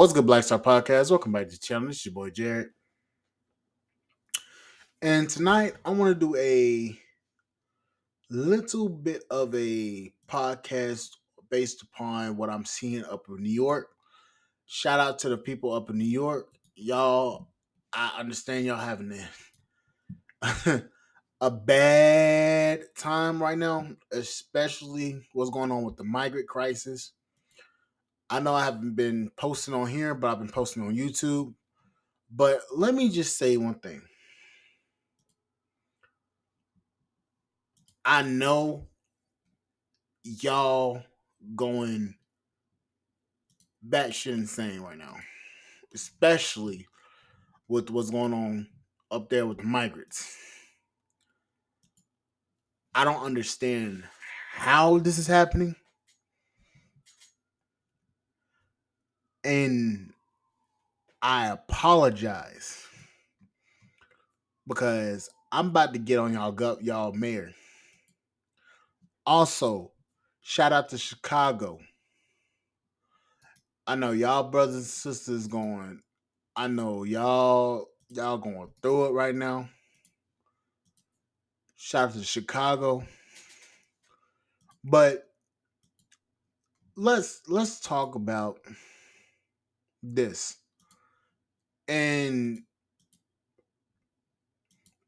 What's good, Black Star Podcast? Welcome back to the channel. It's your boy Jared. And tonight I want to do a little bit of a podcast based upon what I'm seeing up in New York. Shout out to the people up in New York. Y'all, I understand y'all having a, a bad time right now, especially what's going on with the migrant crisis. I know I haven't been posting on here, but I've been posting on YouTube. But let me just say one thing. I know y'all going batshit insane right now, especially with what's going on up there with the migrants. I don't understand how this is happening. And I apologize because I'm about to get on y'all gut, y'all mayor. Also, shout out to Chicago. I know y'all brothers and sisters going. I know y'all y'all going through it right now. Shout out to Chicago. But let's let's talk about this. And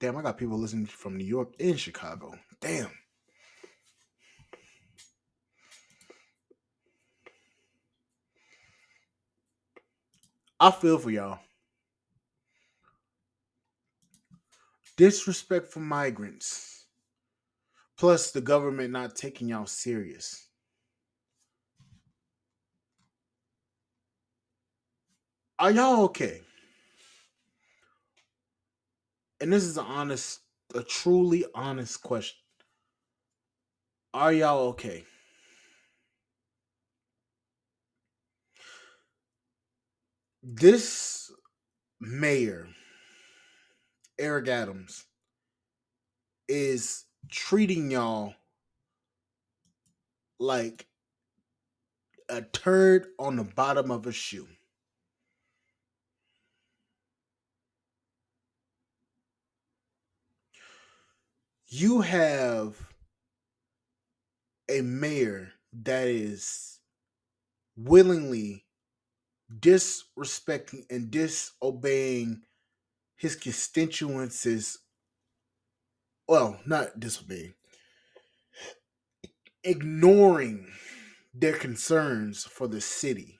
damn, I got people listening from New York and Chicago. Damn. I feel for y'all. Disrespect for migrants, plus the government not taking y'all serious. Are y'all okay? And this is an honest, a truly honest question. Are y'all okay? This mayor, Eric Adams, is treating y'all like a turd on the bottom of a shoe. You have a mayor that is willingly disrespecting and disobeying his constituencies well not disobeying ignoring their concerns for the city.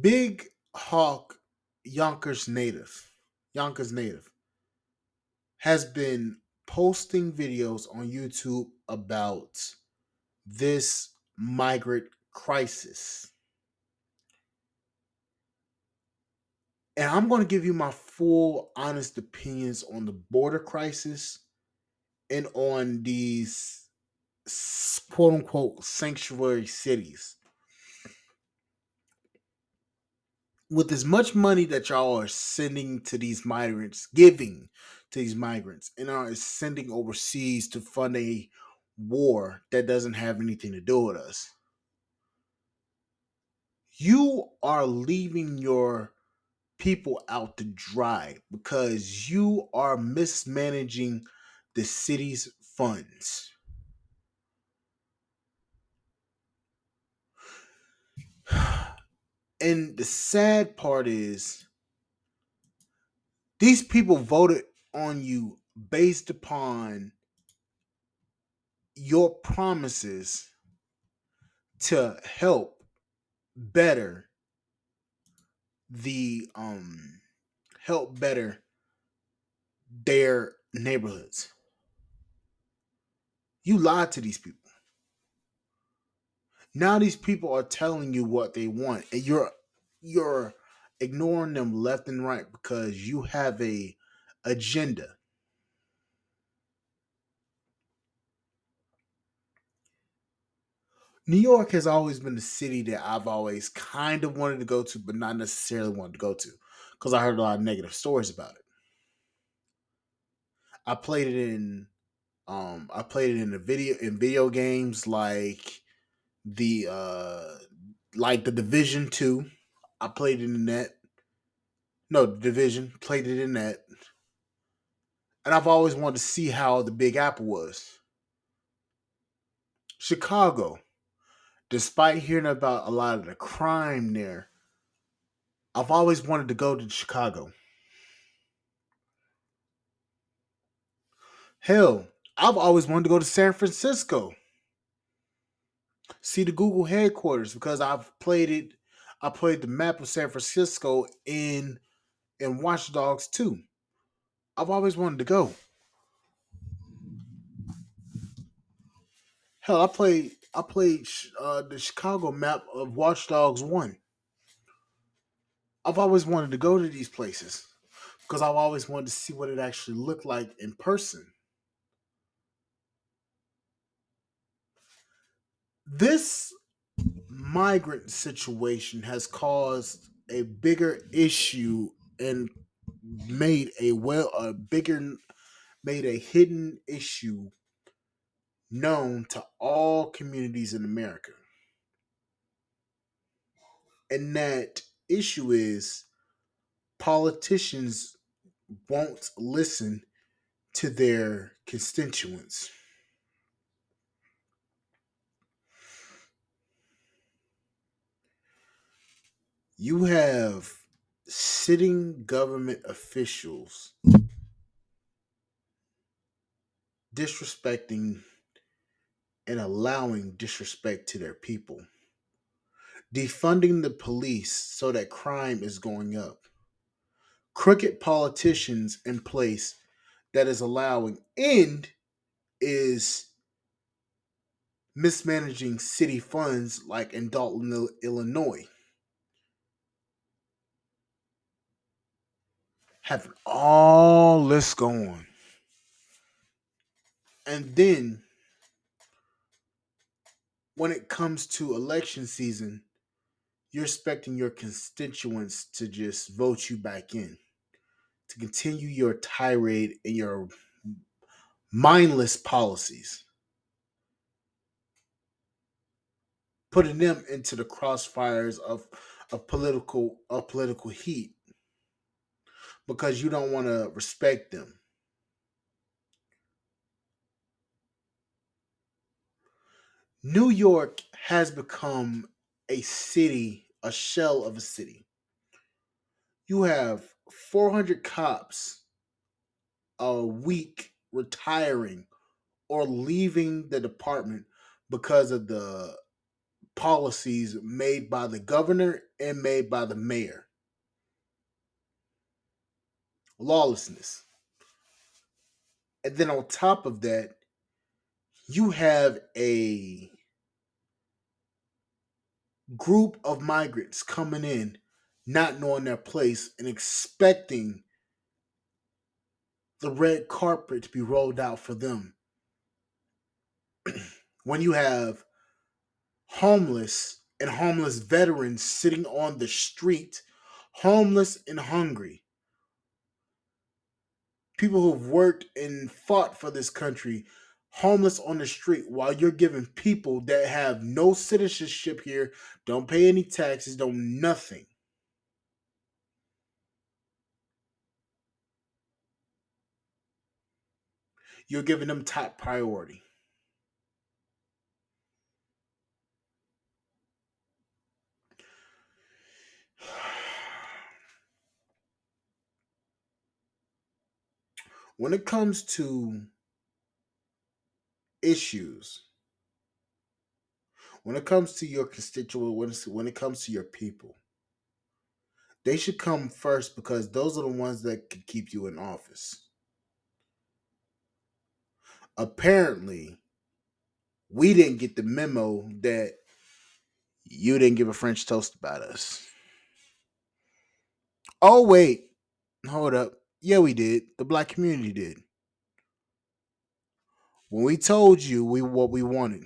Big hawk yonkers native yonkers native has been posting videos on YouTube about this migrant crisis. And I'm going to give you my full, honest opinions on the border crisis and on these quote unquote sanctuary cities. With as much money that y'all are sending to these migrants, giving to these migrants and are sending overseas to fund a war that doesn't have anything to do with us. You are leaving your people out to dry because you are mismanaging the city's funds. And the sad part is, these people voted on you based upon your promises to help better the um help better their neighborhoods. You lied to these people. Now these people are telling you what they want and you're you're ignoring them left and right because you have a agenda. New York has always been the city that I've always kind of wanted to go to, but not necessarily wanted to go to because I heard a lot of negative stories about it. I played it in um I played it in the video in video games like the uh like the Division Two. I played it in that. No, Division played it in that, and I've always wanted to see how the Big Apple was. Chicago, despite hearing about a lot of the crime there, I've always wanted to go to Chicago. Hell, I've always wanted to go to San Francisco. See the Google headquarters because I've played it. I played the map of San Francisco in in Watch Dogs 2. I've always wanted to go. Hell, I played I played uh, the Chicago map of Watch Dogs 1. I've always wanted to go to these places because I've always wanted to see what it actually looked like in person. This migrant situation has caused a bigger issue and made a well a bigger made a hidden issue known to all communities in America. And that issue is politicians won't listen to their constituents. You have sitting government officials disrespecting and allowing disrespect to their people, defunding the police so that crime is going up, crooked politicians in place that is allowing, and is mismanaging city funds like in Dolton, Illinois. Having all this going. And then when it comes to election season, you're expecting your constituents to just vote you back in, to continue your tirade and your mindless policies, putting them into the crossfires of, of political of political heat because you don't want to respect them. New York has become a city, a shell of a city. You have 400 cops a week retiring or leaving the department because of the policies made by the governor and made by the mayor. Lawlessness. And then on top of that, you have a group of migrants coming in, not knowing their place and expecting the red carpet to be rolled out for them. when you have homeless and homeless veterans sitting on the street, homeless and hungry, people who've worked and fought for this country homeless on the street while you're giving people that have no citizenship here, don't pay any taxes, don't nothing. You're giving them top priority. When it comes to issues when it comes to your constituent when, when it comes to your people they should come first because those are the ones that can keep you in office. Apparently we didn't get the memo that you didn't give a french toast about us. Oh wait. Hold up yeah we did the black community did when we told you we what we wanted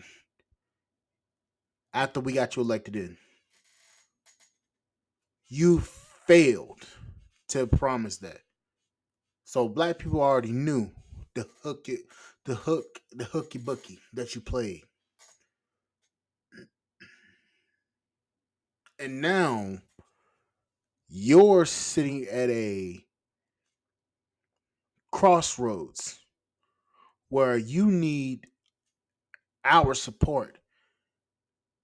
after we got you elected in, you failed to promise that. So black people already knew the hook the hook the hooky booky that you played. And now you're sitting at a crossroads where you need our support.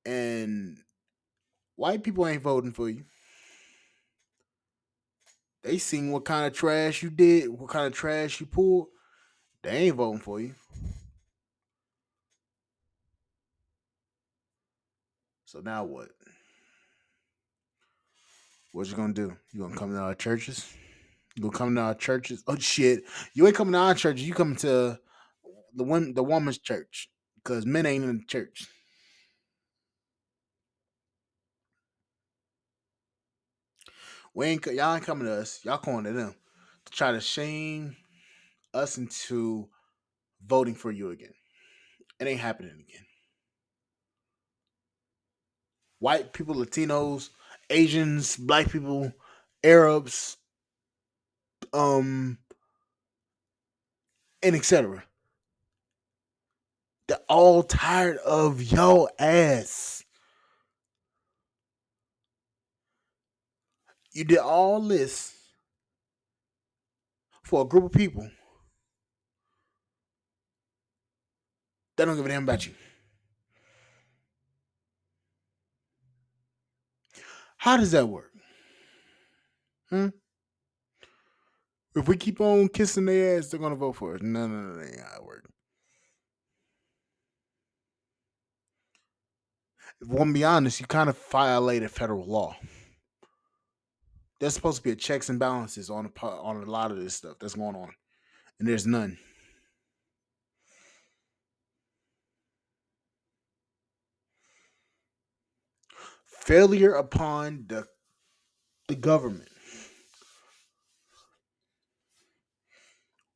And white people ain't voting for you. They seen what kind of trash you did, what kind of trash you pulled. They ain't voting for you. So now what? What you gonna do? You gonna come to our churches? You gonna come to our churches? Oh shit! You ain't coming to our churches. You coming to the women, the woman's church, because men ain't in the church. We ain't y'all ain't coming to us. Y'all going to them to try to shame us into voting for you again. It ain't happening again. White people, Latinos, Asians, black people, Arabs, um, and etc. They're all tired of yo ass. You did all this for a group of people that don't give a damn about you. How does that work? Hmm? If we keep on kissing their ass, they're gonna vote for us. No, no, no, ain't how it works. If to be honest, you kind of violated federal law. There's supposed to be a checks and balances on a, on a lot of this stuff that's going on, and there's none. Failure upon the the government.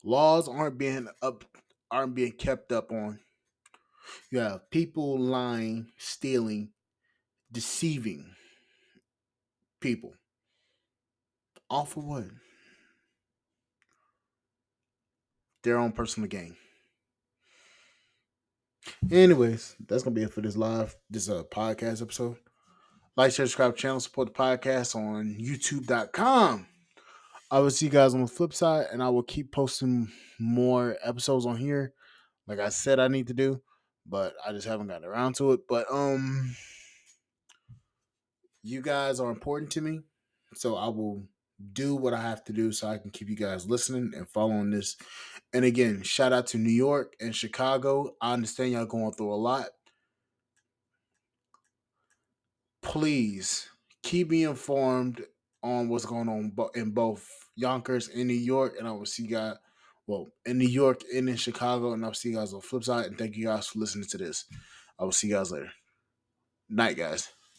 Laws aren't being up aren't being kept up on. You have people lying, stealing, deceiving people. All for what? Their own personal gain. Anyways, that's gonna be it for this live, this uh podcast episode. Like, share, subscribe channel, support the podcast on youtube.com. I will see you guys on the flip side, and I will keep posting more episodes on here. Like I said, I need to do, but I just haven't gotten around to it. But um, you guys are important to me, so I will do what I have to do so I can keep you guys listening and following this. And again, shout out to New York and Chicago. I understand y'all going through a lot. Please keep me informed on what's going on in both Yonkers and New York. And I will see you guys, well, in New York and in Chicago. And I'll see you guys on flip side. And thank you guys for listening to this. I will see you guys later. Night, guys.